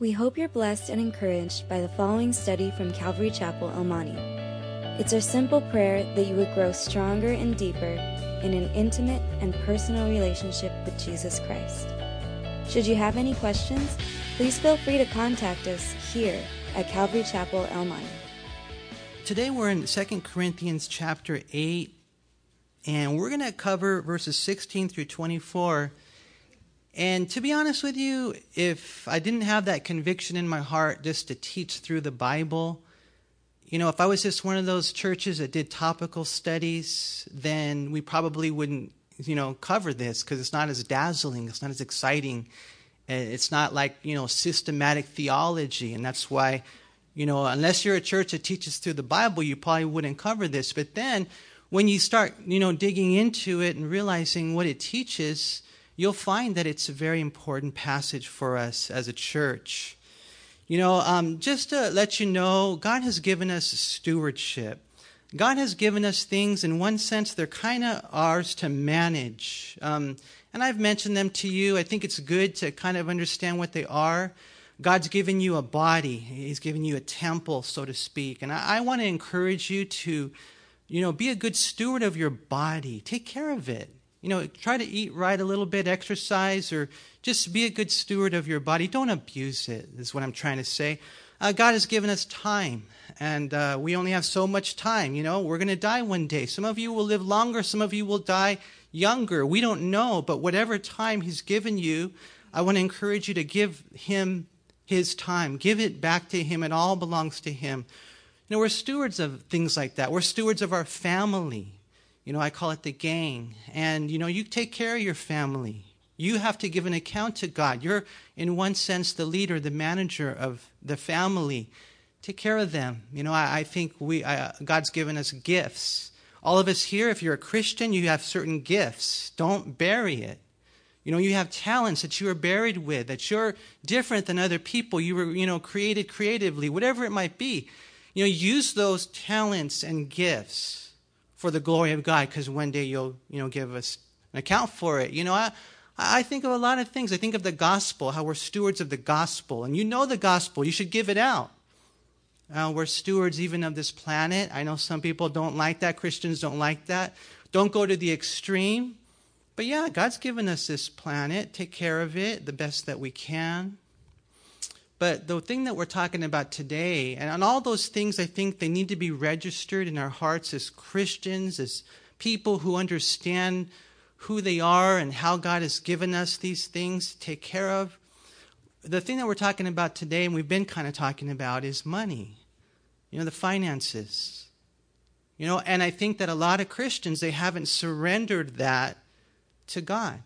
We hope you're blessed and encouraged by the following study from Calvary Chapel, El Monte. It's our simple prayer that you would grow stronger and deeper in an intimate and personal relationship with Jesus Christ. Should you have any questions, please feel free to contact us here at Calvary Chapel, El Monte. Today we're in 2 Corinthians chapter 8, and we're going to cover verses 16 through 24. And to be honest with you, if I didn't have that conviction in my heart just to teach through the Bible, you know, if I was just one of those churches that did topical studies, then we probably wouldn't, you know, cover this because it's not as dazzling, it's not as exciting. It's not like, you know, systematic theology. And that's why, you know, unless you're a church that teaches through the Bible, you probably wouldn't cover this. But then when you start, you know, digging into it and realizing what it teaches, you'll find that it's a very important passage for us as a church. You know, um, just to let you know, God has given us stewardship. God has given us things, in one sense, they're kind of ours to manage. Um, and I've mentioned them to you. I think it's good to kind of understand what they are. God's given you a body, He's given you a temple, so to speak. And I, I want to encourage you to, you know, be a good steward of your body, take care of it. You know, try to eat right a little bit, exercise, or just be a good steward of your body. Don't abuse it, is what I'm trying to say. Uh, God has given us time, and uh, we only have so much time. You know, we're going to die one day. Some of you will live longer, some of you will die younger. We don't know, but whatever time He's given you, I want to encourage you to give Him His time. Give it back to Him. It all belongs to Him. You know, we're stewards of things like that. We're stewards of our family. You know, I call it the gang. And, you know, you take care of your family. You have to give an account to God. You're, in one sense, the leader, the manager of the family. Take care of them. You know, I, I think we, I, God's given us gifts. All of us here, if you're a Christian, you have certain gifts. Don't bury it. You know, you have talents that you are buried with, that you're different than other people. You were, you know, created creatively, whatever it might be. You know, use those talents and gifts for the glory of God because one day you'll, you know, give us an account for it. You know, I, I think of a lot of things. I think of the gospel, how we're stewards of the gospel. And you know the gospel, you should give it out. Uh, we're stewards even of this planet. I know some people don't like that. Christians don't like that. Don't go to the extreme. But yeah, God's given us this planet. Take care of it the best that we can. But the thing that we're talking about today, and on all those things, I think they need to be registered in our hearts as Christians, as people who understand who they are and how God has given us these things to take care of. The thing that we're talking about today, and we've been kind of talking about, is money. You know, the finances. You know, and I think that a lot of Christians, they haven't surrendered that to God.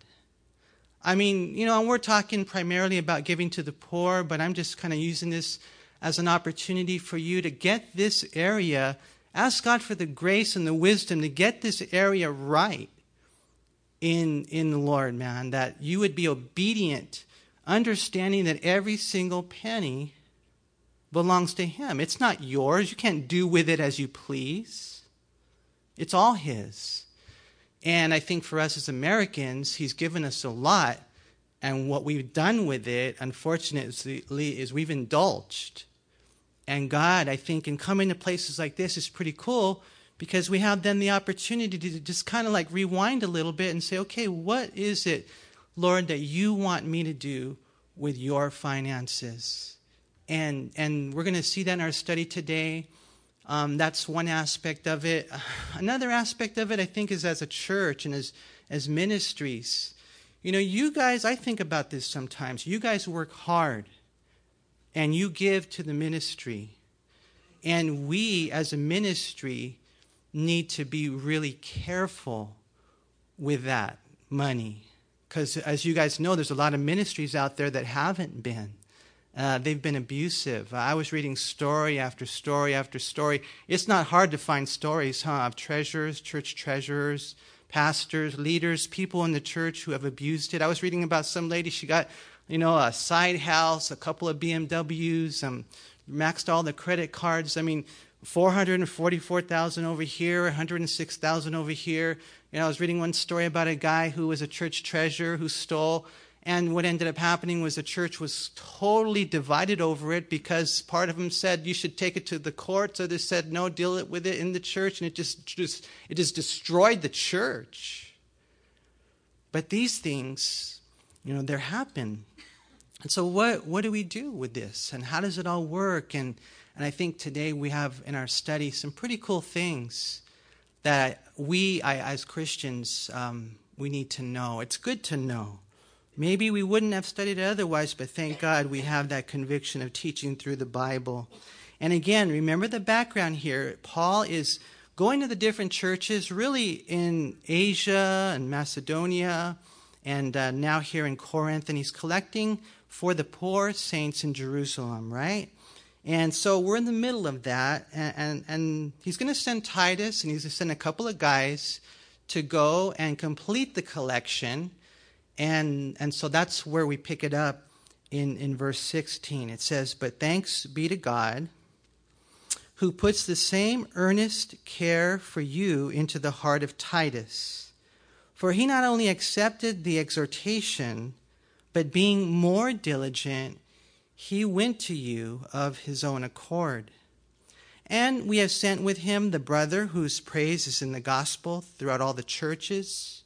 I mean, you know, and we're talking primarily about giving to the poor, but I'm just kind of using this as an opportunity for you to get this area, ask God for the grace and the wisdom to get this area right in, in the Lord, man, that you would be obedient, understanding that every single penny belongs to Him. It's not yours. You can't do with it as you please. It's all His. And I think for us as Americans, he's given us a lot. And what we've done with it, unfortunately, is we've indulged. And God, I think, in coming to places like this is pretty cool because we have then the opportunity to just kind of like rewind a little bit and say, okay, what is it, Lord, that you want me to do with your finances? And, and we're going to see that in our study today. Um, that's one aspect of it. Another aspect of it, I think, is as a church and as, as ministries. You know, you guys, I think about this sometimes. You guys work hard and you give to the ministry. And we, as a ministry, need to be really careful with that money. Because, as you guys know, there's a lot of ministries out there that haven't been. Uh, they've been abusive. I was reading story after story after story. It's not hard to find stories, huh, of treasurers, church treasurers, pastors, leaders, people in the church who have abused it. I was reading about some lady, she got, you know, a side house, a couple of BMWs, um, maxed all the credit cards. I mean, 444,000 over here, 106,000 over here. You know, I was reading one story about a guy who was a church treasurer who stole And what ended up happening was the church was totally divided over it because part of them said you should take it to the courts, others said no, deal it with it in the church, and it just, just it just destroyed the church. But these things, you know, there happen. And so what what do we do with this? And how does it all work? And and I think today we have in our study some pretty cool things that we, I, as Christians, um, we need to know. It's good to know. Maybe we wouldn't have studied it otherwise, but thank God we have that conviction of teaching through the Bible. And again, remember the background here. Paul is going to the different churches, really in Asia and Macedonia, and uh, now here in Corinth, and he's collecting for the poor saints in Jerusalem, right? And so we're in the middle of that, and, and, and he's going to send Titus, and he's going to send a couple of guys to go and complete the collection and, and so that's where we pick it up in, in verse 16. It says, But thanks be to God who puts the same earnest care for you into the heart of Titus. For he not only accepted the exhortation, but being more diligent, he went to you of his own accord. And we have sent with him the brother whose praise is in the gospel throughout all the churches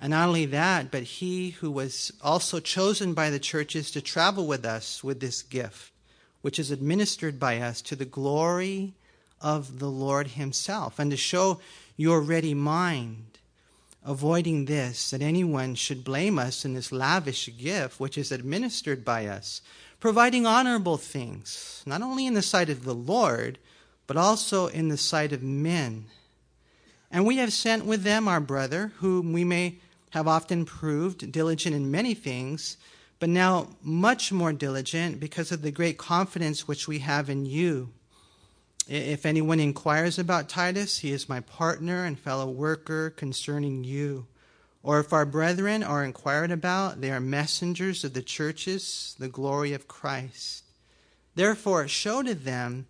and not only that, but he who was also chosen by the churches to travel with us with this gift, which is administered by us to the glory of the Lord Himself, and to show your ready mind, avoiding this, that anyone should blame us in this lavish gift which is administered by us, providing honorable things, not only in the sight of the Lord, but also in the sight of men. And we have sent with them our brother, whom we may have often proved diligent in many things, but now much more diligent because of the great confidence which we have in you. If anyone inquires about Titus, he is my partner and fellow worker concerning you. Or if our brethren are inquired about, they are messengers of the churches, the glory of Christ. Therefore, show to them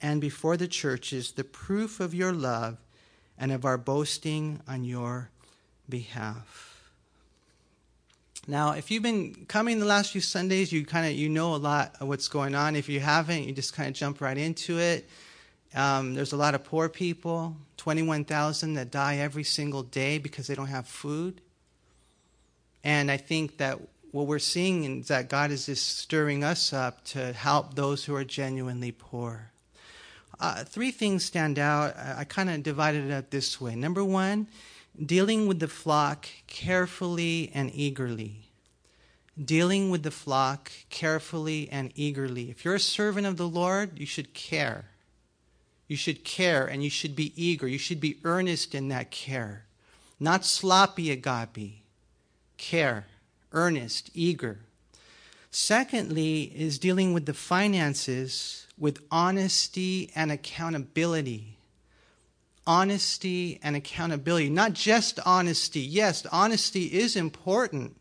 and before the churches the proof of your love and of our boasting on your behalf. Now, if you've been coming the last few Sundays, you kind of you know a lot of what's going on. If you haven't, you just kind of jump right into it. Um, there's a lot of poor people, 21,000 that die every single day because they don't have food. And I think that what we're seeing is that God is just stirring us up to help those who are genuinely poor. Uh, three things stand out. I, I kind of divided it up this way. Number one dealing with the flock carefully and eagerly. Dealing with the flock carefully and eagerly. If you're a servant of the Lord, you should care. You should care and you should be eager. You should be earnest in that care. Not sloppy agape. Care, earnest, eager. Secondly, is dealing with the finances with honesty and accountability honesty and accountability. Not just honesty. Yes, honesty is important,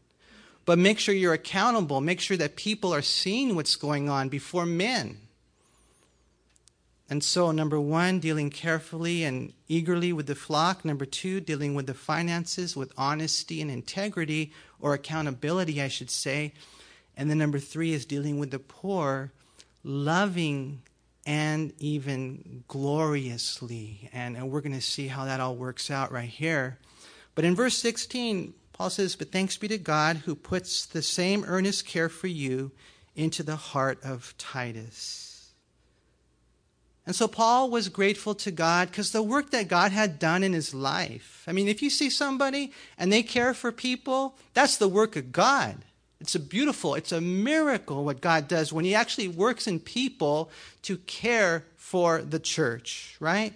but make sure you're accountable. Make sure that people are seeing what's going on before men. And so, number one, dealing carefully and eagerly with the flock. Number two, dealing with the finances with honesty and integrity, or accountability, I should say. And then number three is dealing with the poor, loving and even gloriously. And, and we're going to see how that all works out right here. But in verse 16, Paul says, But thanks be to God who puts the same earnest care for you into the heart of Titus. And so Paul was grateful to God because the work that God had done in his life. I mean, if you see somebody and they care for people, that's the work of God. It's a beautiful, it's a miracle what God does when He actually works in people to care for the church, right?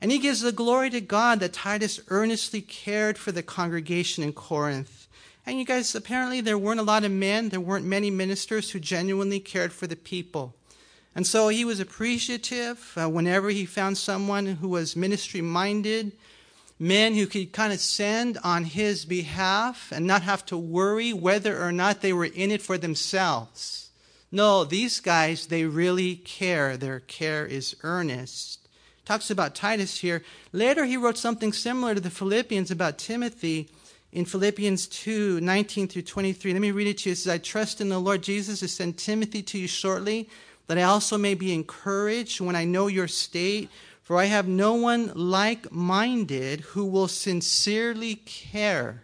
And He gives the glory to God that Titus earnestly cared for the congregation in Corinth. And you guys, apparently there weren't a lot of men, there weren't many ministers who genuinely cared for the people. And so he was appreciative uh, whenever he found someone who was ministry minded men who could kind of send on his behalf and not have to worry whether or not they were in it for themselves. No, these guys, they really care. Their care is earnest. Talks about Titus here. Later, he wrote something similar to the Philippians about Timothy in Philippians 2 19 through 23. Let me read it to you. It says, I trust in the Lord Jesus to send Timothy to you shortly, that I also may be encouraged when I know your state. For I have no one like minded who will sincerely care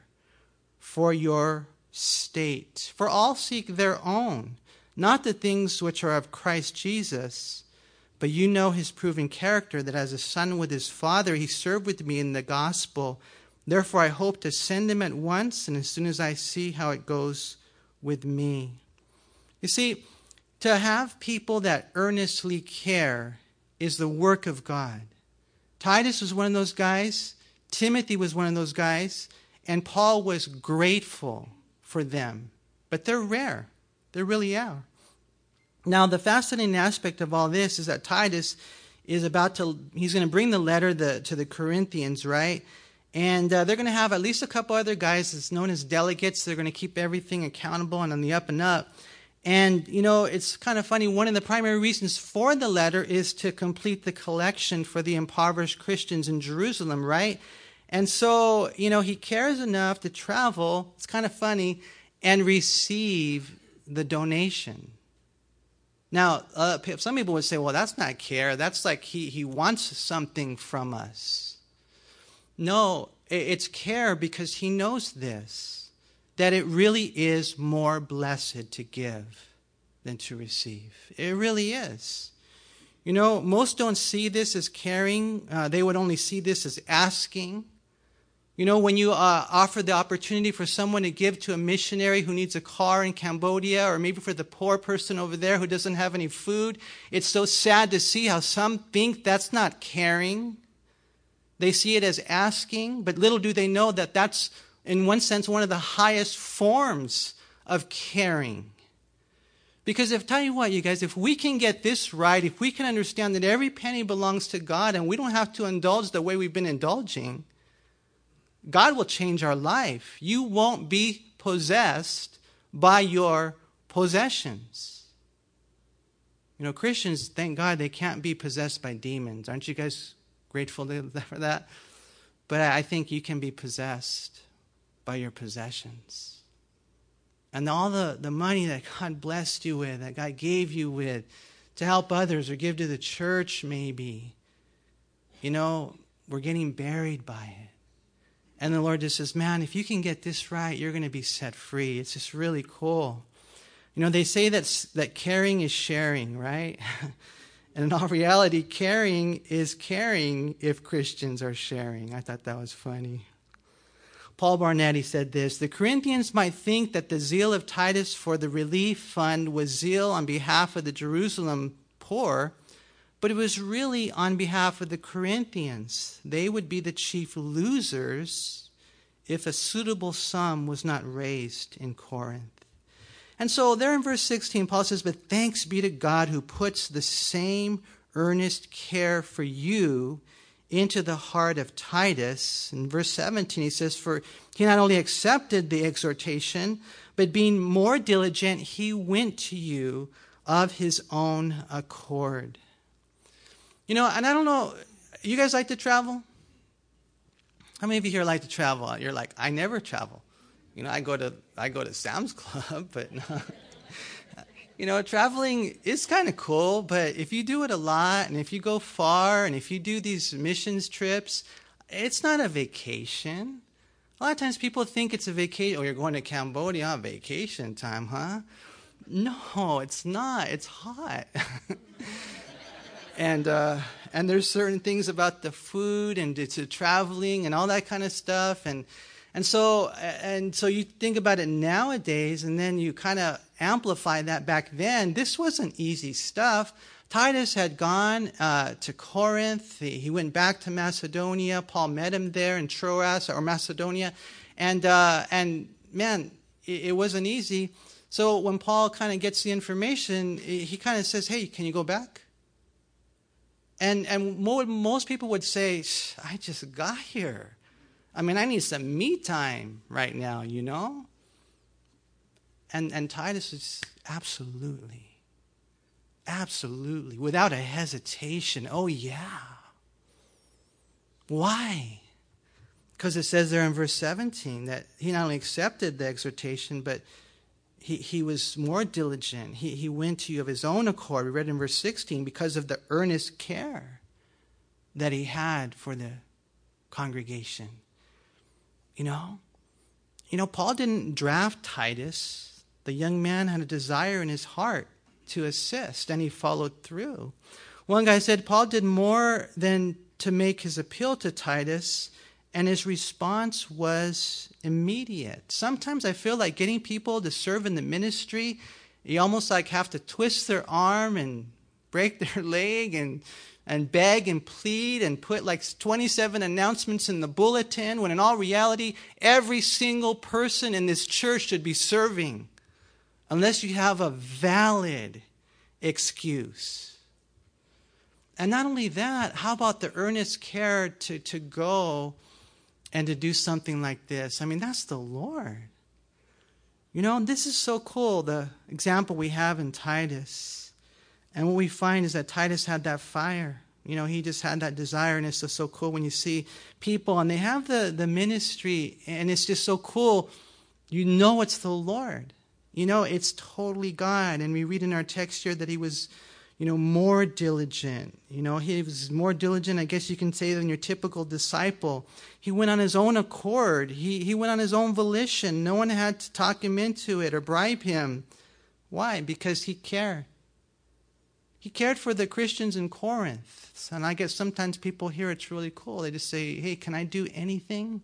for your state. For all seek their own, not the things which are of Christ Jesus. But you know his proven character, that as a son with his father, he served with me in the gospel. Therefore, I hope to send him at once, and as soon as I see how it goes with me. You see, to have people that earnestly care is the work of God. Titus was one of those guys, Timothy was one of those guys, and Paul was grateful for them. But they're rare. They really are. Now, the fascinating aspect of all this is that Titus is about to, he's going to bring the letter the, to the Corinthians, right? And uh, they're going to have at least a couple other guys that's known as delegates. They're going to keep everything accountable and on the up and up. And, you know, it's kind of funny. One of the primary reasons for the letter is to complete the collection for the impoverished Christians in Jerusalem, right? And so, you know, he cares enough to travel, it's kind of funny, and receive the donation. Now, uh, some people would say, well, that's not care. That's like he, he wants something from us. No, it's care because he knows this that it really is more blessed to give than to receive. It really is. You know, most don't see this as caring, uh, they would only see this as asking. You know, when you uh, offer the opportunity for someone to give to a missionary who needs a car in Cambodia, or maybe for the poor person over there who doesn't have any food, it's so sad to see how some think that's not caring. They see it as asking, but little do they know that that's, in one sense, one of the highest forms of caring. Because if, tell you what, you guys, if we can get this right, if we can understand that every penny belongs to God and we don't have to indulge the way we've been indulging, God will change our life. You won't be possessed by your possessions. You know, Christians, thank God, they can't be possessed by demons. Aren't you guys grateful for that? But I think you can be possessed by your possessions. And all the, the money that God blessed you with, that God gave you with, to help others or give to the church, maybe. You know, we're getting buried by it. And the Lord just says, Man, if you can get this right, you're going to be set free. It's just really cool. You know, they say that, that caring is sharing, right? and in all reality, caring is caring if Christians are sharing. I thought that was funny. Paul Barnetti said this The Corinthians might think that the zeal of Titus for the relief fund was zeal on behalf of the Jerusalem poor, but it was really on behalf of the Corinthians. They would be the chief losers if a suitable sum was not raised in Corinth. And so, there in verse 16, Paul says, But thanks be to God who puts the same earnest care for you into the heart of Titus. In verse 17, he says, For he not only accepted the exhortation, but being more diligent, he went to you of his own accord. You know, and I don't know, you guys like to travel? How many of you here like to travel? You're like, I never travel. You know, I go to I go to Sam's Club, but no. You know, traveling is kind of cool, but if you do it a lot and if you go far and if you do these missions trips, it's not a vacation. A lot of times people think it's a vacation. Oh, you're going to Cambodia, on vacation time, huh? No, it's not. It's hot. and uh, and there's certain things about the food and it's traveling and all that kind of stuff and and so and so you think about it nowadays and then you kind of amplify that back then. This wasn't easy stuff. Titus had gone uh, to corinth. He, he, went back to macedonia. Paul met him there in troas or macedonia. And uh, and man it, it wasn't easy. So when paul kind of gets the information he kind of says hey can you go back? And, and more, most people would say, I just got here. I mean, I need some me time right now, you know? And, and Titus is absolutely, absolutely, without a hesitation, oh yeah. Why? Because it says there in verse 17 that he not only accepted the exhortation, but he, he was more diligent. He, he went to you of his own accord. We read in verse 16 because of the earnest care that he had for the congregation. You know? You know, Paul didn't draft Titus. The young man had a desire in his heart to assist, and he followed through. One guy said Paul did more than to make his appeal to Titus and his response was immediate. Sometimes I feel like getting people to serve in the ministry, you almost like have to twist their arm and break their leg and and beg and plead and put like 27 announcements in the bulletin when in all reality every single person in this church should be serving unless you have a valid excuse. And not only that, how about the earnest care to, to go and to do something like this. I mean, that's the Lord. You know, this is so cool, the example we have in Titus. And what we find is that Titus had that fire. You know, he just had that desire, and it's just so cool when you see people and they have the, the ministry, and it's just so cool. You know it's the Lord. You know, it's totally God. And we read in our text here that he was you know, more diligent. You know, he was more diligent, I guess you can say, than your typical disciple. He went on his own accord, he, he went on his own volition. No one had to talk him into it or bribe him. Why? Because he cared. He cared for the Christians in Corinth. And I guess sometimes people hear it's really cool. They just say, hey, can I do anything?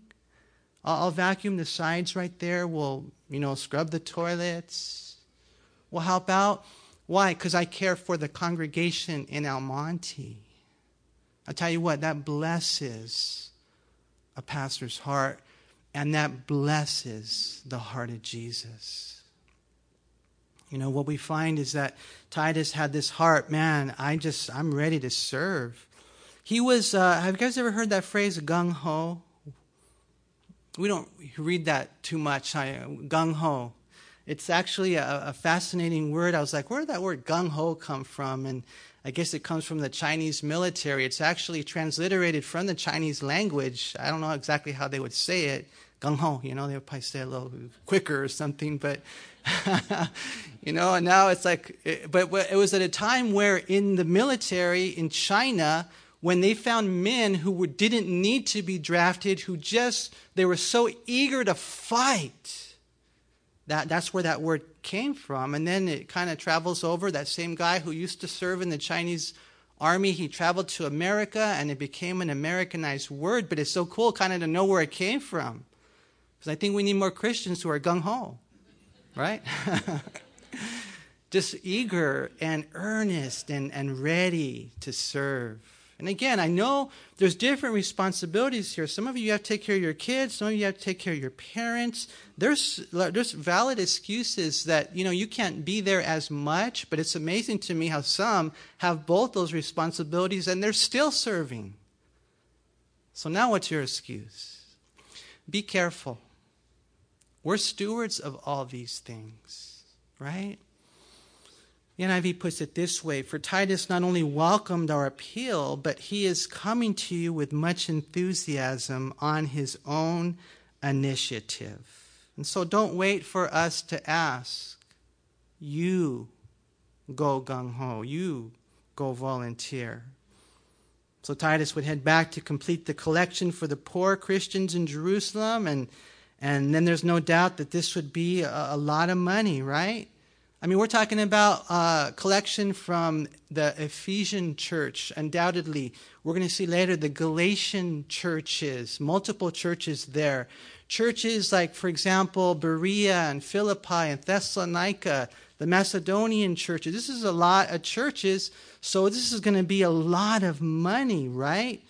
I'll, I'll vacuum the sides right there. We'll, you know, scrub the toilets. We'll help out. Why? Because I care for the congregation in El Monte. I'll tell you what, that blesses a pastor's heart, and that blesses the heart of Jesus. You know, what we find is that Titus had this heart, man, I just, I'm ready to serve. He was, uh, have you guys ever heard that phrase, gung ho? We don't read that too much, gung ho. It's actually a, a fascinating word. I was like, where did that word gung ho come from? And I guess it comes from the Chinese military. It's actually transliterated from the Chinese language. I don't know exactly how they would say it. Gung ho, you know, they would probably say it a little quicker or something, but, you know, and now it's like, eh, but it was at a time where in the military in China, when they found men who were, didn't need to be drafted, who just, they were so eager to fight that, that's where that word came from. And then it kind of travels over. That same guy who used to serve in the Chinese army, he traveled to America and it became an Americanized word. But it's so cool kind of to know where it came from. Because I think we need more Christians who are gung ho, right? Just eager and earnest and, and ready to serve. And again, I know there's different responsibilities here. Some of you have to take care of your kids, some of you have to take care of your parents. There's there's valid excuses that, you know, you can't be there as much, but it's amazing to me how some have both those responsibilities and they're still serving. So now what's your excuse? Be careful. We're stewards of all these things, right? The NIV puts it this way For Titus not only welcomed our appeal, but he is coming to you with much enthusiasm on his own initiative. And so don't wait for us to ask. You go gung ho, you go volunteer. So Titus would head back to complete the collection for the poor Christians in Jerusalem, and, and then there's no doubt that this would be a, a lot of money, right? I mean, we're talking about a collection from the Ephesian church, undoubtedly. We're going to see later the Galatian churches, multiple churches there. Churches like, for example, Berea and Philippi and Thessalonica, the Macedonian churches. This is a lot of churches, so this is going to be a lot of money, right?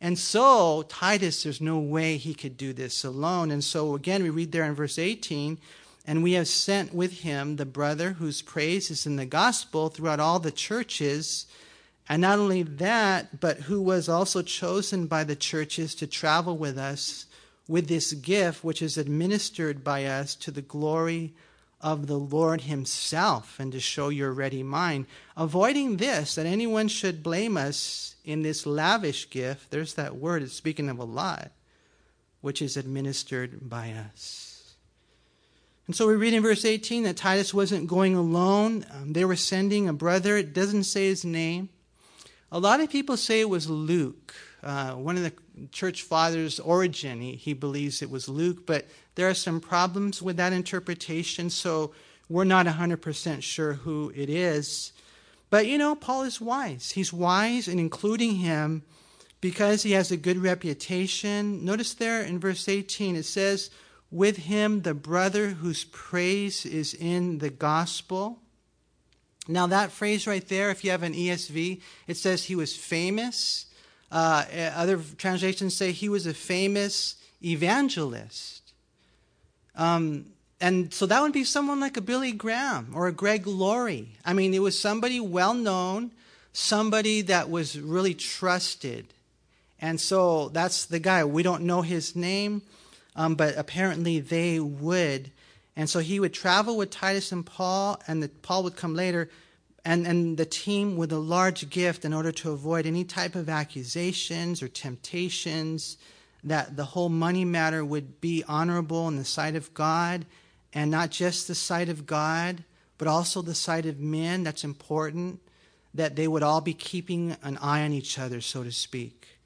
And so, Titus, there's no way he could do this alone. And so, again, we read there in verse 18 and we have sent with him the brother whose praise is in the gospel throughout all the churches. And not only that, but who was also chosen by the churches to travel with us with this gift, which is administered by us to the glory of the Lord Himself, and to show your ready mind. Avoiding this, that anyone should blame us in this lavish gift, there's that word, it's speaking of a lot which is administered by us. And so we read in verse 18 that Titus wasn't going alone. Um, they were sending a brother. It doesn't say his name. A lot of people say it was Luke. Uh, one of the church fathers, Origen, he, he believes it was Luke, but there are some problems with that interpretation, so we're not 100% sure who it is. But you know, Paul is wise. He's wise in including him because he has a good reputation. Notice there in verse 18 it says, With him the brother whose praise is in the gospel. Now, that phrase right there, if you have an ESV, it says he was famous. Uh, other translations say he was a famous evangelist. Um, and so that would be someone like a Billy Graham or a Greg Laurie. I mean, it was somebody well known, somebody that was really trusted. And so that's the guy. We don't know his name, um, but apparently they would. And so he would travel with Titus and Paul, and the, Paul would come later, and, and the team with a large gift in order to avoid any type of accusations or temptations, that the whole money matter would be honorable in the sight of God and not just the sight of God, but also the sight of men. That's important, that they would all be keeping an eye on each other, so to speak.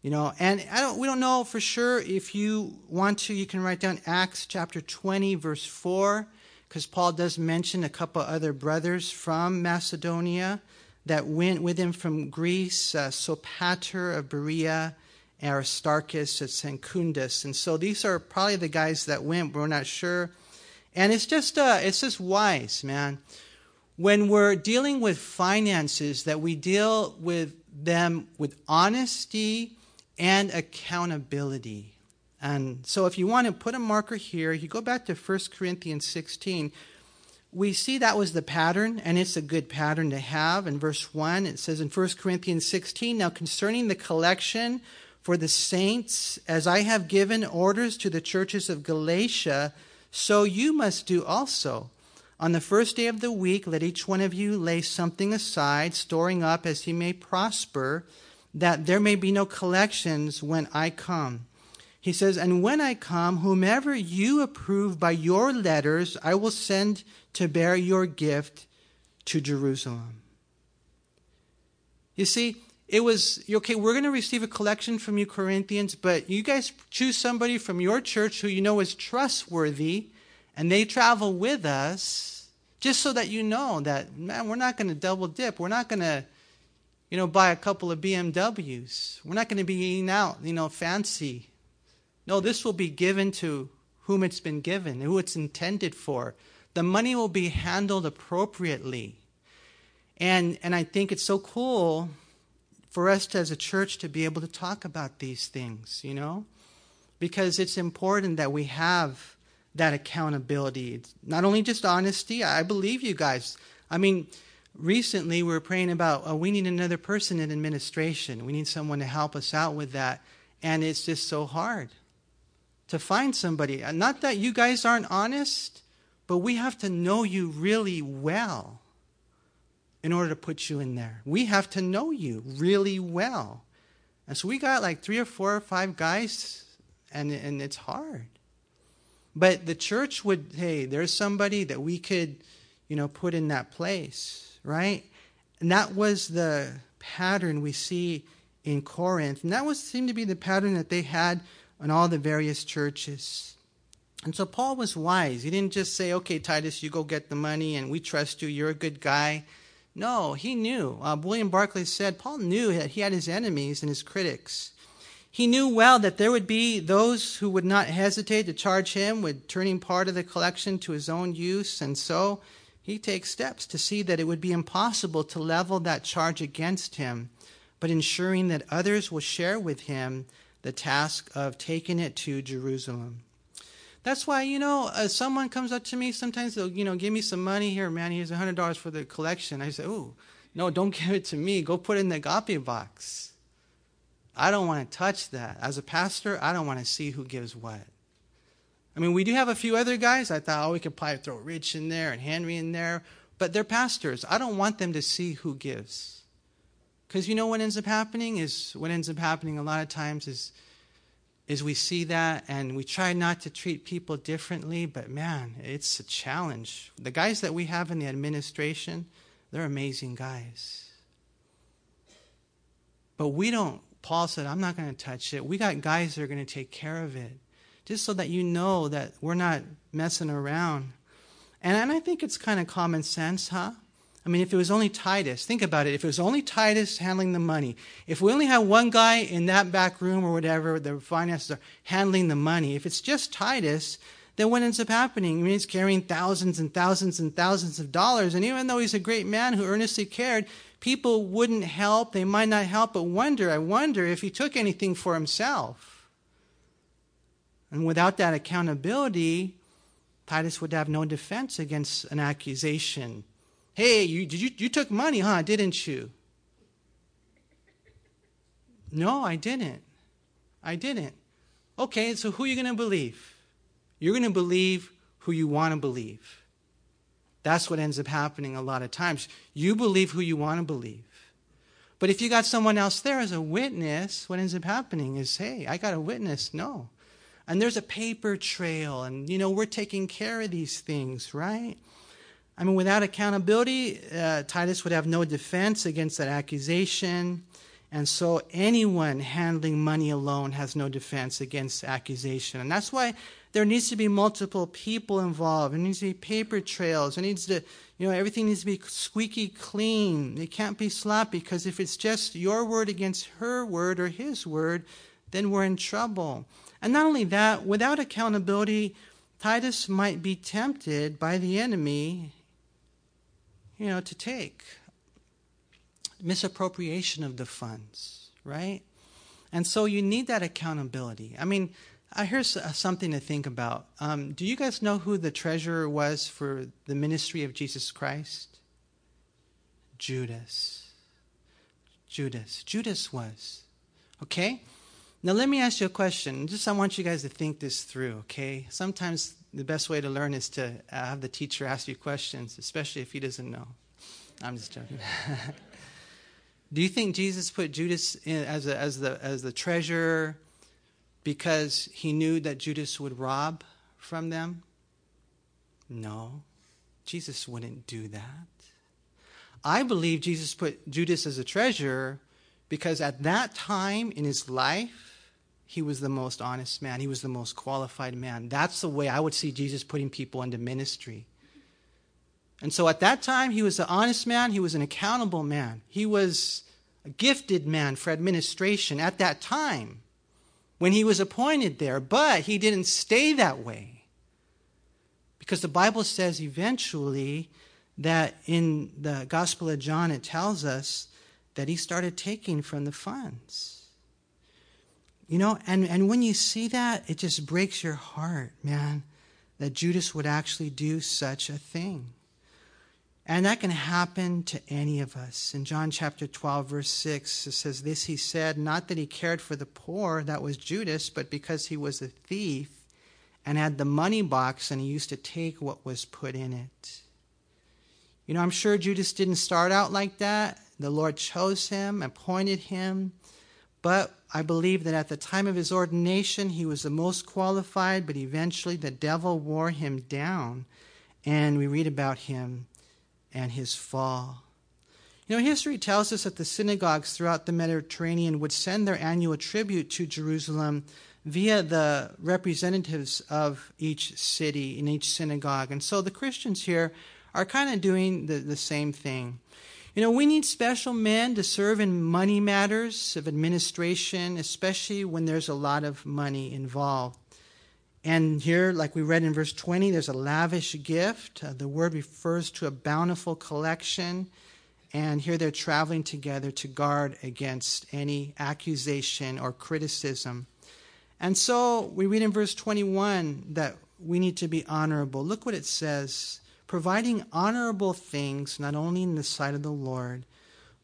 You know, and I don't, we don't know for sure. If you want to, you can write down Acts chapter 20, verse 4, because Paul does mention a couple other brothers from Macedonia that went with him from Greece, uh, Sopater of Berea, Aristarchus at Secundus. And so these are probably the guys that went, we're not sure. And it's just uh, it's just wise, man. When we're dealing with finances, that we deal with them with honesty and accountability. And so if you want to put a marker here, you go back to 1 Corinthians 16. We see that was the pattern, and it's a good pattern to have. In verse 1, it says in 1 Corinthians 16, Now concerning the collection for the saints, as I have given orders to the churches of Galatia, so you must do also. On the first day of the week, let each one of you lay something aside, storing up as he may prosper, that there may be no collections when I come. He says, And when I come, whomever you approve by your letters, I will send to bear your gift to Jerusalem. You see, it was okay we're going to receive a collection from you corinthians but you guys choose somebody from your church who you know is trustworthy and they travel with us just so that you know that man we're not going to double dip we're not going to you know buy a couple of bmws we're not going to be eating out you know fancy no this will be given to whom it's been given who it's intended for the money will be handled appropriately and and i think it's so cool for us as a church to be able to talk about these things, you know? Because it's important that we have that accountability. It's not only just honesty, I believe you guys. I mean, recently we were praying about uh, we need another person in administration. We need someone to help us out with that. And it's just so hard to find somebody. Uh, not that you guys aren't honest, but we have to know you really well in order to put you in there. We have to know you really well. And so we got like three or four or five guys, and, and it's hard. But the church would, hey, there's somebody that we could, you know, put in that place, right? And that was the pattern we see in Corinth. And that was seemed to be the pattern that they had in all the various churches. And so Paul was wise. He didn't just say, okay, Titus, you go get the money and we trust you. You're a good guy. No, he knew. Uh, William Barclay said Paul knew that he had his enemies and his critics. He knew well that there would be those who would not hesitate to charge him with turning part of the collection to his own use, and so he takes steps to see that it would be impossible to level that charge against him, but ensuring that others will share with him the task of taking it to Jerusalem. That's why, you know, uh, someone comes up to me, sometimes they'll, you know, give me some money here, man, here's a $100 for the collection. I say, oh, no, don't give it to me. Go put it in the agape box. I don't want to touch that. As a pastor, I don't want to see who gives what. I mean, we do have a few other guys. I thought, oh, we could probably throw Rich in there and Henry in there, but they're pastors. I don't want them to see who gives. Because you know what ends up happening is what ends up happening a lot of times is is we see that and we try not to treat people differently, but man, it's a challenge. The guys that we have in the administration, they're amazing guys. But we don't, Paul said, I'm not going to touch it. We got guys that are going to take care of it, just so that you know that we're not messing around. And, and I think it's kind of common sense, huh? I mean, if it was only Titus, think about it. If it was only Titus handling the money, if we only have one guy in that back room or whatever, the finances are handling the money, if it's just Titus, then what ends up happening? I mean, he's carrying thousands and thousands and thousands of dollars. And even though he's a great man who earnestly cared, people wouldn't help. They might not help, but wonder, I wonder if he took anything for himself. And without that accountability, Titus would have no defense against an accusation Hey, you, did you, you took money, huh? Didn't you? No, I didn't. I didn't. Okay, so who are you going to believe? You're going to believe who you want to believe. That's what ends up happening a lot of times. You believe who you want to believe. But if you got someone else there as a witness, what ends up happening is, hey, I got a witness. No. And there's a paper trail, and, you know, we're taking care of these things, right? I mean, without accountability, uh, Titus would have no defense against that accusation. And so anyone handling money alone has no defense against accusation. And that's why there needs to be multiple people involved. There needs to be paper trails. There needs to, you know, everything needs to be squeaky clean. It can't be sloppy because if it's just your word against her word or his word, then we're in trouble. And not only that, without accountability, Titus might be tempted by the enemy you know, to take. Misappropriation of the funds, right? And so you need that accountability. I mean, here's uh, something to think about. Um, do you guys know who the treasurer was for the ministry of Jesus Christ? Judas. Judas. Judas was. Okay? Now, let me ask you a question. Just I want you guys to think this through, okay? Sometimes the best way to learn is to have the teacher ask you questions, especially if he doesn't know. I'm just joking. Do you think Jesus put Judas as, a, as, the, as the treasurer because he knew that Judas would rob from them? No. Jesus wouldn't do that. I believe Jesus put Judas as a treasurer because at that time in his life, he was the most honest man. He was the most qualified man. That's the way I would see Jesus putting people into ministry. And so at that time, he was an honest man. He was an accountable man. He was a gifted man for administration at that time when he was appointed there. But he didn't stay that way. Because the Bible says eventually that in the Gospel of John, it tells us that he started taking from the funds. You know, and, and when you see that, it just breaks your heart, man, that Judas would actually do such a thing. And that can happen to any of us. In John chapter 12, verse 6, it says, This he said, not that he cared for the poor, that was Judas, but because he was a thief and had the money box and he used to take what was put in it. You know, I'm sure Judas didn't start out like that. The Lord chose him, appointed him, but I believe that at the time of his ordination, he was the most qualified, but eventually the devil wore him down. And we read about him and his fall. You know, history tells us that the synagogues throughout the Mediterranean would send their annual tribute to Jerusalem via the representatives of each city in each synagogue. And so the Christians here are kind of doing the, the same thing. You know, we need special men to serve in money matters of administration, especially when there's a lot of money involved. And here, like we read in verse 20, there's a lavish gift. Uh, the word refers to a bountiful collection. And here they're traveling together to guard against any accusation or criticism. And so we read in verse 21 that we need to be honorable. Look what it says providing honorable things not only in the sight of the Lord,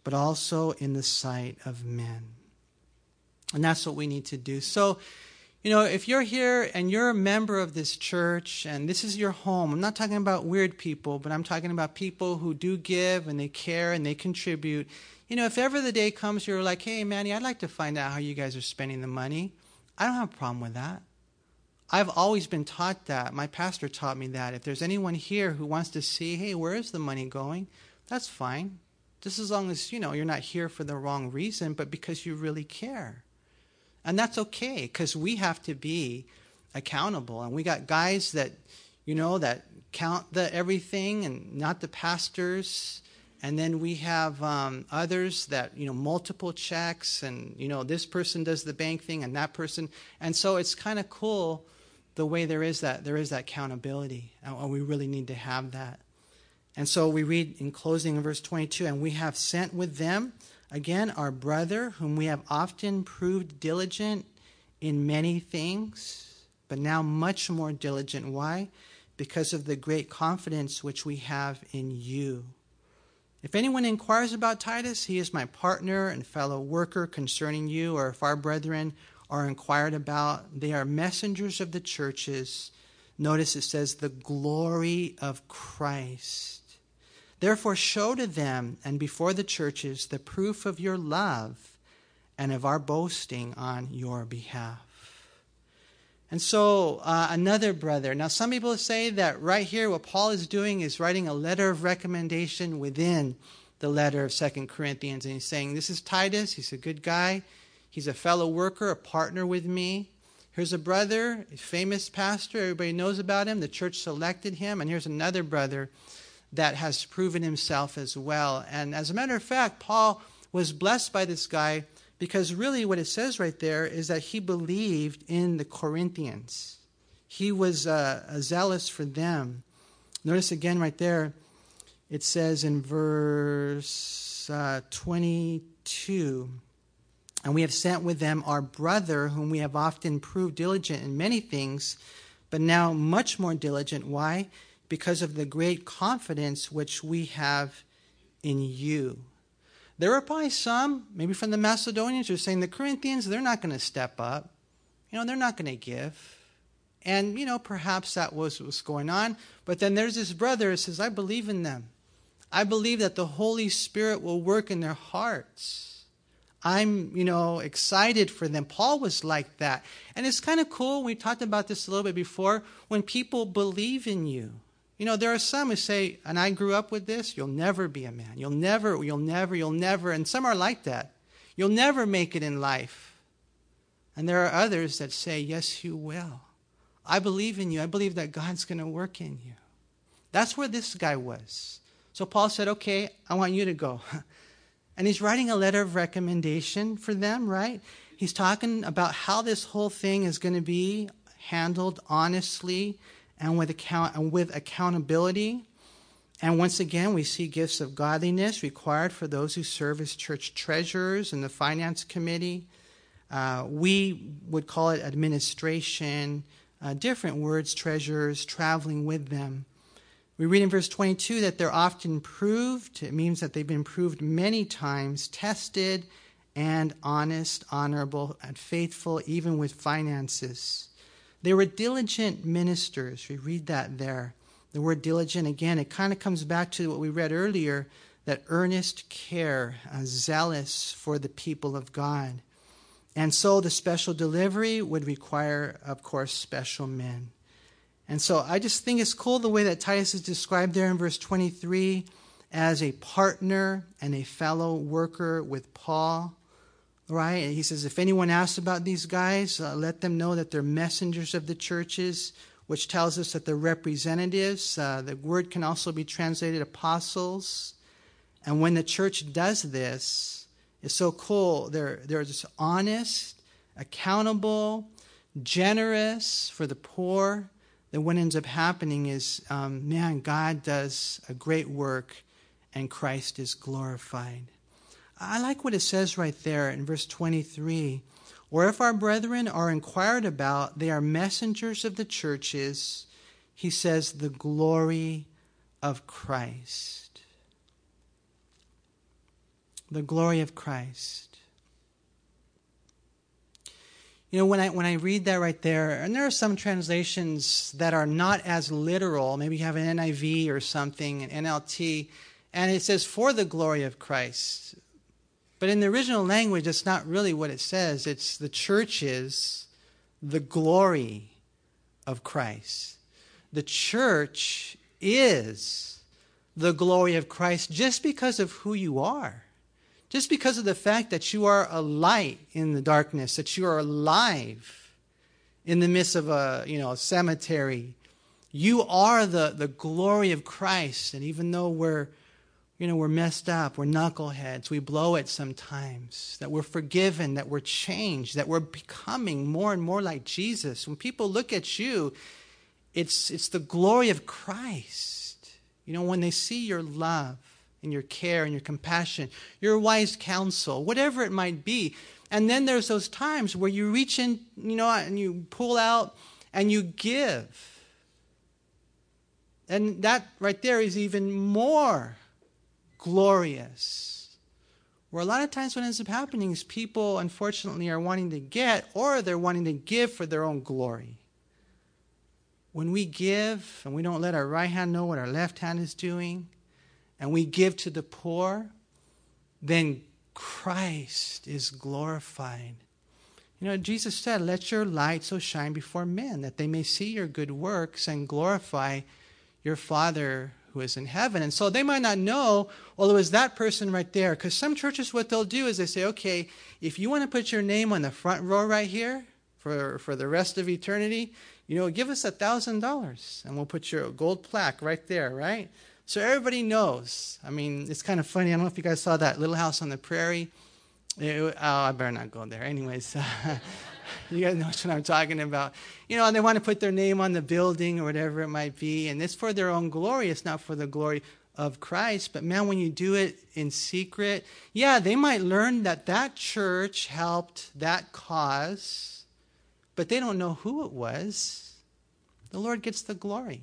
but also in the sight of men. And that's what we need to do. So, you know, if you're here and you're a member of this church and this is your home, I'm not talking about weird people, but I'm talking about people who do give and they care and they contribute. You know, if ever the day comes you're like, hey, Manny, I'd like to find out how you guys are spending the money, I don't have a problem with that. I've always been taught that. My pastor taught me that. If there's anyone here who wants to see, hey, where is the money going? That's fine. Just as long as, you know, you're not here for the wrong reason, but because you really care. And that's okay because we have to be accountable. And we got guys that, you know, that count the everything and not the pastors. And then we have um, others that, you know, multiple checks and, you know, this person does the bank thing and that person. And so it's kind of cool the way there is that there is that accountability. And we really need to have that. And so we read in closing in verse 22 and we have sent with them again our brother, whom we have often proved diligent in many things, but now much more diligent. Why? Because of the great confidence which we have in you. If anyone inquires about Titus, he is my partner and fellow worker concerning you, or if our brethren are inquired about, they are messengers of the churches. Notice it says, the glory of Christ. Therefore, show to them and before the churches the proof of your love and of our boasting on your behalf. And so, uh, another brother. Now, some people say that right here, what Paul is doing is writing a letter of recommendation within the letter of Second Corinthians. And he's saying, This is Titus. He's a good guy. He's a fellow worker, a partner with me. Here's a brother, a famous pastor. Everybody knows about him. The church selected him. And here's another brother that has proven himself as well. And as a matter of fact, Paul was blessed by this guy because really, what it says right there is that he believed in the Corinthians. He was uh, zealous for them. Notice again right there, it says in verse uh, 22 And we have sent with them our brother, whom we have often proved diligent in many things, but now much more diligent. Why? Because of the great confidence which we have in you. There are probably some, maybe from the Macedonians, who are saying the Corinthians, they're not going to step up. You know, they're not going to give. And, you know, perhaps that was what's going on. But then there's this brother who says, I believe in them. I believe that the Holy Spirit will work in their hearts. I'm, you know, excited for them. Paul was like that. And it's kind of cool. We talked about this a little bit before. When people believe in you, you know, there are some who say, and I grew up with this, you'll never be a man. You'll never, you'll never, you'll never. And some are like that. You'll never make it in life. And there are others that say, yes, you will. I believe in you. I believe that God's going to work in you. That's where this guy was. So Paul said, okay, I want you to go. And he's writing a letter of recommendation for them, right? He's talking about how this whole thing is going to be handled honestly and with, account, and with accountability. And once again, we see gifts of godliness required for those who serve as church treasurers in the finance committee. Uh, we would call it administration, uh, different words, treasurers, traveling with them. We read in verse 22 that they're often proved. It means that they've been proved many times, tested, and honest, honorable, and faithful, even with finances. They were diligent ministers. We read that there. The word diligent, again, it kind of comes back to what we read earlier that earnest care, uh, zealous for the people of God. And so the special delivery would require, of course, special men. And so I just think it's cool the way that Titus is described there in verse 23 as a partner and a fellow worker with Paul right? And he says, if anyone asks about these guys, uh, let them know that they're messengers of the churches, which tells us that they're representatives. Uh, the word can also be translated apostles. And when the church does this, it's so cool. They're, they're just honest, accountable, generous for the poor. Then what ends up happening is, um, man, God does a great work and Christ is glorified. I like what it says right there in verse 23. Or if our brethren are inquired about, they are messengers of the churches. He says, the glory of Christ. The glory of Christ. You know, when I, when I read that right there, and there are some translations that are not as literal, maybe you have an NIV or something, an NLT, and it says, for the glory of Christ. But in the original language, it's not really what it says. It's the church is the glory of Christ. The church is the glory of Christ just because of who you are. Just because of the fact that you are a light in the darkness, that you are alive in the midst of a, you know, a cemetery. You are the, the glory of Christ. And even though we're, you know, we're messed up, we're knuckleheads, we blow it sometimes, that we're forgiven, that we're changed, that we're becoming more and more like Jesus. When people look at you, it's, it's the glory of Christ. You know, when they see your love, and your care and your compassion, your wise counsel, whatever it might be. And then there's those times where you reach in, you know, and you pull out and you give. And that right there is even more glorious. Where a lot of times what ends up happening is people, unfortunately, are wanting to get or they're wanting to give for their own glory. When we give and we don't let our right hand know what our left hand is doing, and we give to the poor, then Christ is glorified. You know, Jesus said, Let your light so shine before men that they may see your good works and glorify your Father who is in heaven. And so they might not know, well, it was that person right there. Because some churches, what they'll do is they say, okay, if you want to put your name on the front row right here for, for the rest of eternity, you know, give us a $1,000 and we'll put your gold plaque right there, right? So everybody knows. I mean, it's kind of funny. I don't know if you guys saw that Little House on the Prairie. It, oh, I better not go there. Anyways, you guys know what I'm talking about. You know, and they want to put their name on the building or whatever it might be, and it's for their own glory. It's not for the glory of Christ. But man, when you do it in secret, yeah, they might learn that that church helped that cause, but they don't know who it was. The Lord gets the glory.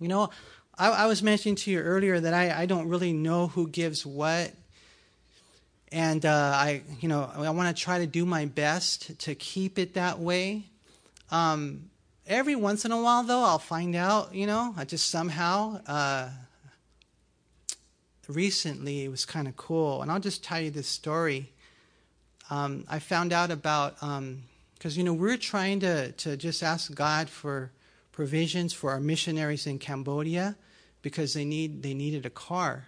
You know, I, I was mentioning to you earlier that I, I don't really know who gives what. And uh, I, you know, I want to try to do my best to keep it that way. Um, every once in a while, though, I'll find out, you know, I just somehow. Uh, recently, it was kind of cool. And I'll just tell you this story. Um, I found out about, because, um, you know, we're trying to, to just ask God for provisions for our missionaries in Cambodia because they need they needed a car.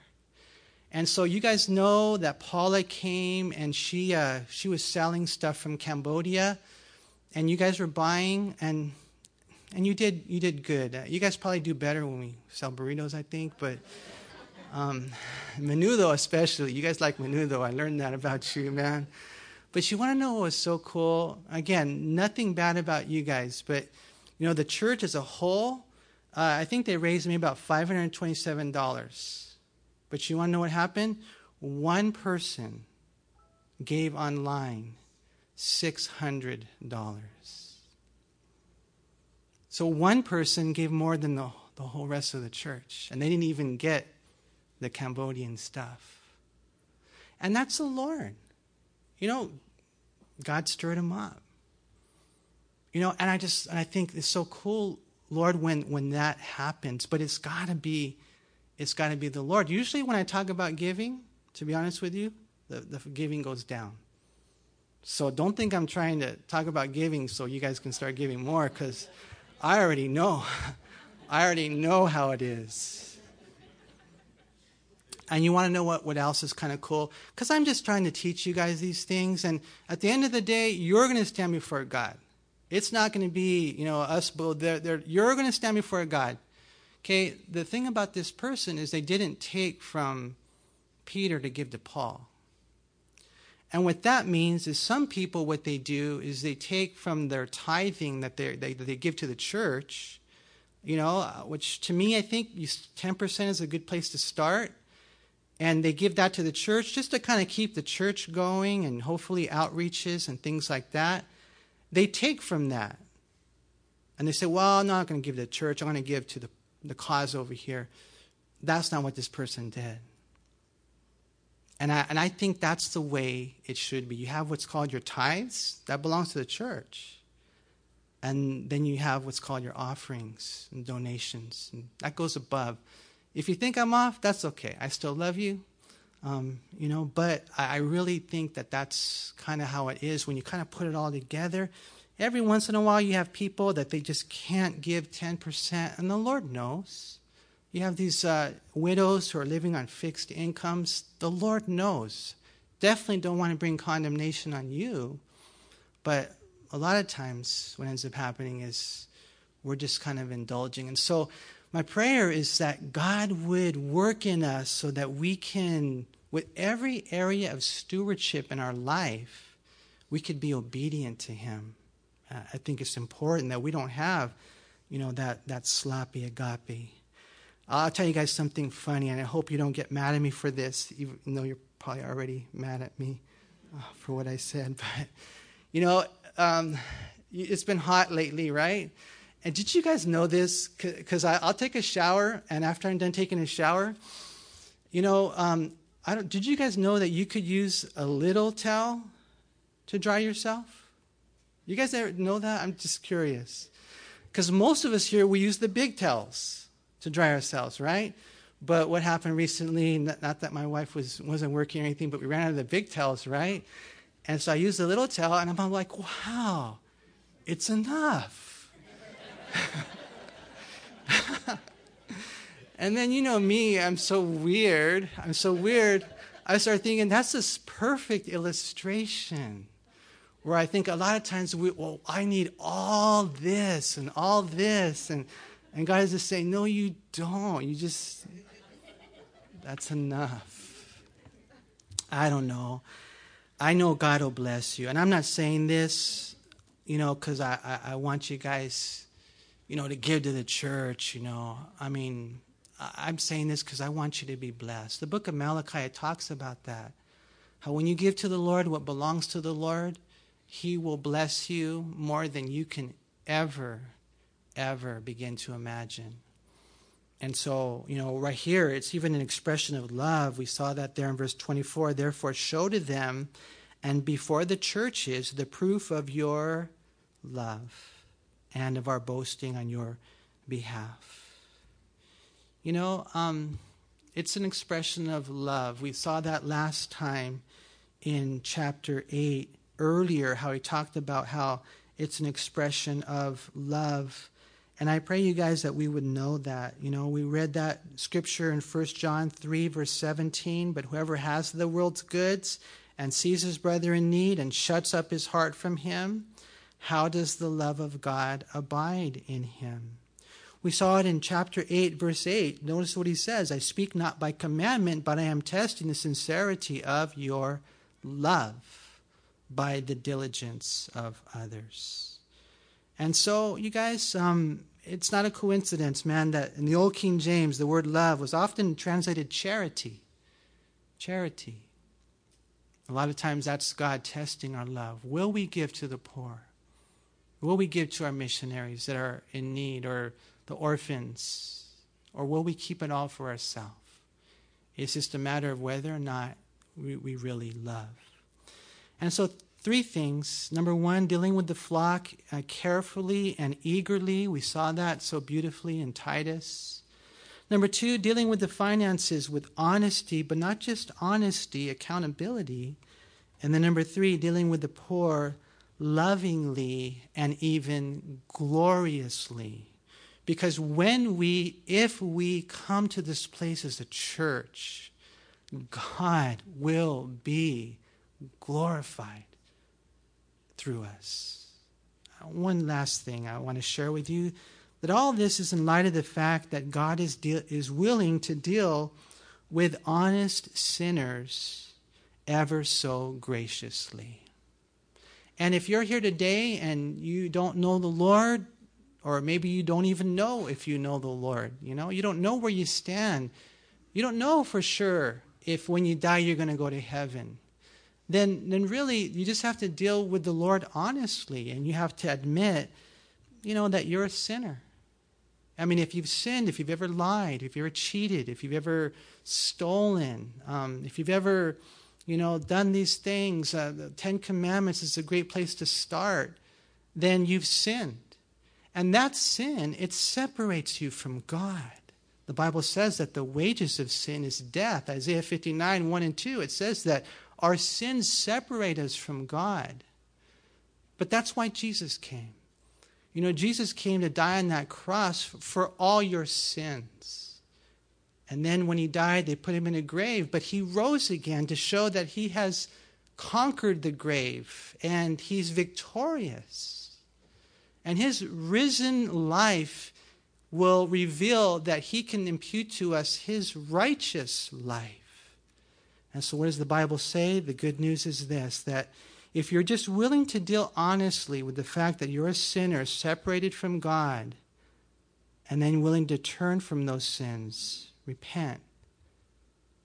And so you guys know that Paula came and she uh, she was selling stuff from Cambodia, and you guys were buying and and you did you did good. Uh, you guys probably do better when we sell burritos, I think, but. Um, menudo especially. You guys like menudo. I learned that about you, man. But you want to know what was so cool? Again, nothing bad about you guys, but you know the church as a whole uh, I think they raised me about $527. But you want to know what happened? One person gave online $600. So one person gave more than the, the whole rest of the church, and they didn't even get the Cambodian stuff. And that's the Lord. You know, God stirred him up. You know, and I just and I think it's so cool Lord, when, when that happens, but it's got to be, it's got to be the Lord. Usually, when I talk about giving, to be honest with you, the, the giving goes down. So don't think I'm trying to talk about giving so you guys can start giving more, because I already know. I already know how it is. And you want to know what, what else is kind of cool? Because I'm just trying to teach you guys these things. And at the end of the day, you're going to stand before God. It's not going to be, you know, us, they're, they're, you're going to stand before God. Okay, the thing about this person is they didn't take from Peter to give to Paul. And what that means is some people, what they do is they take from their tithing that they, they, they give to the church, you know, uh, which to me, I think 10% is a good place to start. And they give that to the church just to kind of keep the church going and hopefully outreaches and things like that. They take from that. And they say, well, I'm not going to give to the church. I'm going to give to the, the cause over here. That's not what this person did. And I, and I think that's the way it should be. You have what's called your tithes, that belongs to the church. And then you have what's called your offerings and donations. And that goes above. If you think I'm off, that's okay. I still love you. Um, you know, but I, I really think that that's kind of how it is when you kind of put it all together. Every once in a while, you have people that they just can't give 10%, and the Lord knows. You have these uh, widows who are living on fixed incomes. The Lord knows. Definitely don't want to bring condemnation on you, but a lot of times what ends up happening is we're just kind of indulging. And so, my prayer is that God would work in us so that we can, with every area of stewardship in our life, we could be obedient to Him. Uh, I think it's important that we don't have, you know, that, that sloppy agape. I'll tell you guys something funny, and I hope you don't get mad at me for this, even though you're probably already mad at me uh, for what I said. But, you know, um, it's been hot lately, right? And did you guys know this? Because I'll take a shower, and after I'm done taking a shower, you know, um, I don't, did you guys know that you could use a little towel to dry yourself? You guys ever know that? I'm just curious. Because most of us here, we use the big towels to dry ourselves, right? But what happened recently, not, not that my wife was, wasn't working or anything, but we ran out of the big towels, right? And so I used the little towel, and I'm like, wow, it's enough. and then, you know me, I'm so weird. I'm so weird. I start thinking that's this perfect illustration where I think a lot of times we, well, I need all this and all this. And, and God is just saying, no, you don't. You just, that's enough. I don't know. I know God will bless you. And I'm not saying this, you know, because I, I, I want you guys you know, to give to the church, you know. I mean, I'm saying this because I want you to be blessed. The book of Malachi talks about that. How when you give to the Lord what belongs to the Lord, He will bless you more than you can ever, ever begin to imagine. And so, you know, right here, it's even an expression of love. We saw that there in verse 24. Therefore, show to them and before the churches the proof of your love and of our boasting on your behalf. You know, um, it's an expression of love. We saw that last time in chapter 8 earlier, how he talked about how it's an expression of love. And I pray you guys that we would know that. You know, we read that scripture in 1 John 3, verse 17. But whoever has the world's goods and sees his brother in need and shuts up his heart from him, how does the love of God abide in him? We saw it in chapter 8, verse 8. Notice what he says I speak not by commandment, but I am testing the sincerity of your love by the diligence of others. And so, you guys, um, it's not a coincidence, man, that in the Old King James, the word love was often translated charity. Charity. A lot of times that's God testing our love. Will we give to the poor? Will we give to our missionaries that are in need or the orphans? Or will we keep it all for ourselves? It's just a matter of whether or not we, we really love. And so, three things. Number one, dealing with the flock uh, carefully and eagerly. We saw that so beautifully in Titus. Number two, dealing with the finances with honesty, but not just honesty, accountability. And then number three, dealing with the poor lovingly and even gloriously. Because when we, if we come to this place as a church, God will be glorified through us. One last thing I want to share with you that all this is in light of the fact that God is, de- is willing to deal with honest sinners ever so graciously. And if you're here today and you don't know the Lord, or maybe you don't even know if you know the Lord, you know, you don't know where you stand, you don't know for sure if when you die you're going to go to heaven, then, then really you just have to deal with the Lord honestly and you have to admit, you know, that you're a sinner. I mean, if you've sinned, if you've ever lied, if you've ever cheated, if you've ever stolen, um, if you've ever you know, done these things, uh, the Ten Commandments is a great place to start, then you've sinned. And that sin, it separates you from God. The Bible says that the wages of sin is death. Isaiah 59, 1 and 2, it says that our sins separate us from God. But that's why Jesus came. You know, Jesus came to die on that cross for all your sins. And then when he died, they put him in a grave, but he rose again to show that he has conquered the grave and he's victorious. And his risen life will reveal that he can impute to us his righteous life. And so, what does the Bible say? The good news is this that if you're just willing to deal honestly with the fact that you're a sinner separated from God, and then willing to turn from those sins, repent,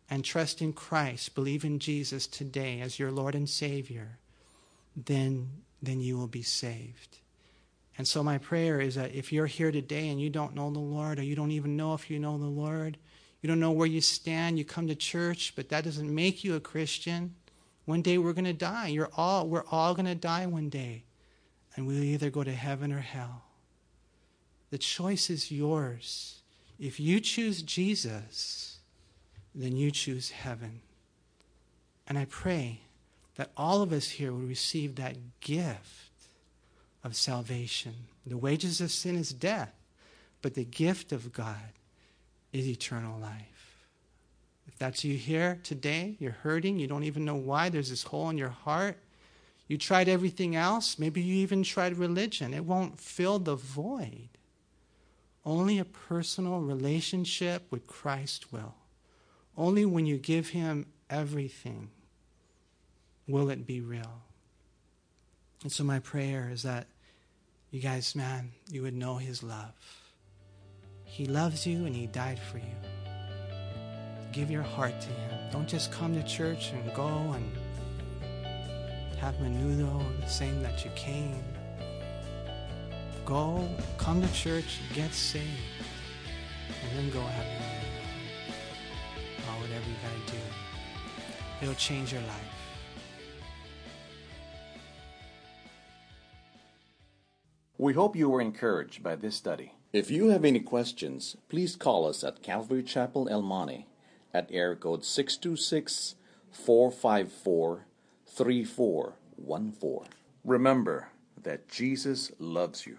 and trust in Christ, believe in Jesus today as your Lord and Savior, then, then you will be saved. And so, my prayer is that if you're here today and you don't know the Lord, or you don't even know if you know the Lord, you don't know where you stand, you come to church, but that doesn't make you a Christian. One day we're going to die. You're all, we're all going to die one day. And we'll either go to heaven or hell. The choice is yours. If you choose Jesus, then you choose heaven. And I pray that all of us here will receive that gift of salvation. The wages of sin is death, but the gift of God is eternal life. If that's you here today, you're hurting, you don't even know why, there's this hole in your heart. You tried everything else, maybe you even tried religion. It won't fill the void. Only a personal relationship with Christ will. Only when you give Him everything will it be real. And so, my prayer is that you guys, man, you would know His love. He loves you and He died for you. Give your heart to Him. Don't just come to church and go and have menudo the same that you came. Go, come to church, get saved, and then go have your menudo. Or whatever you gotta do. It'll change your life. We hope you were encouraged by this study. If you have any questions, please call us at Calvary Chapel El Monte at air code 626 454 3414. Remember that Jesus loves you.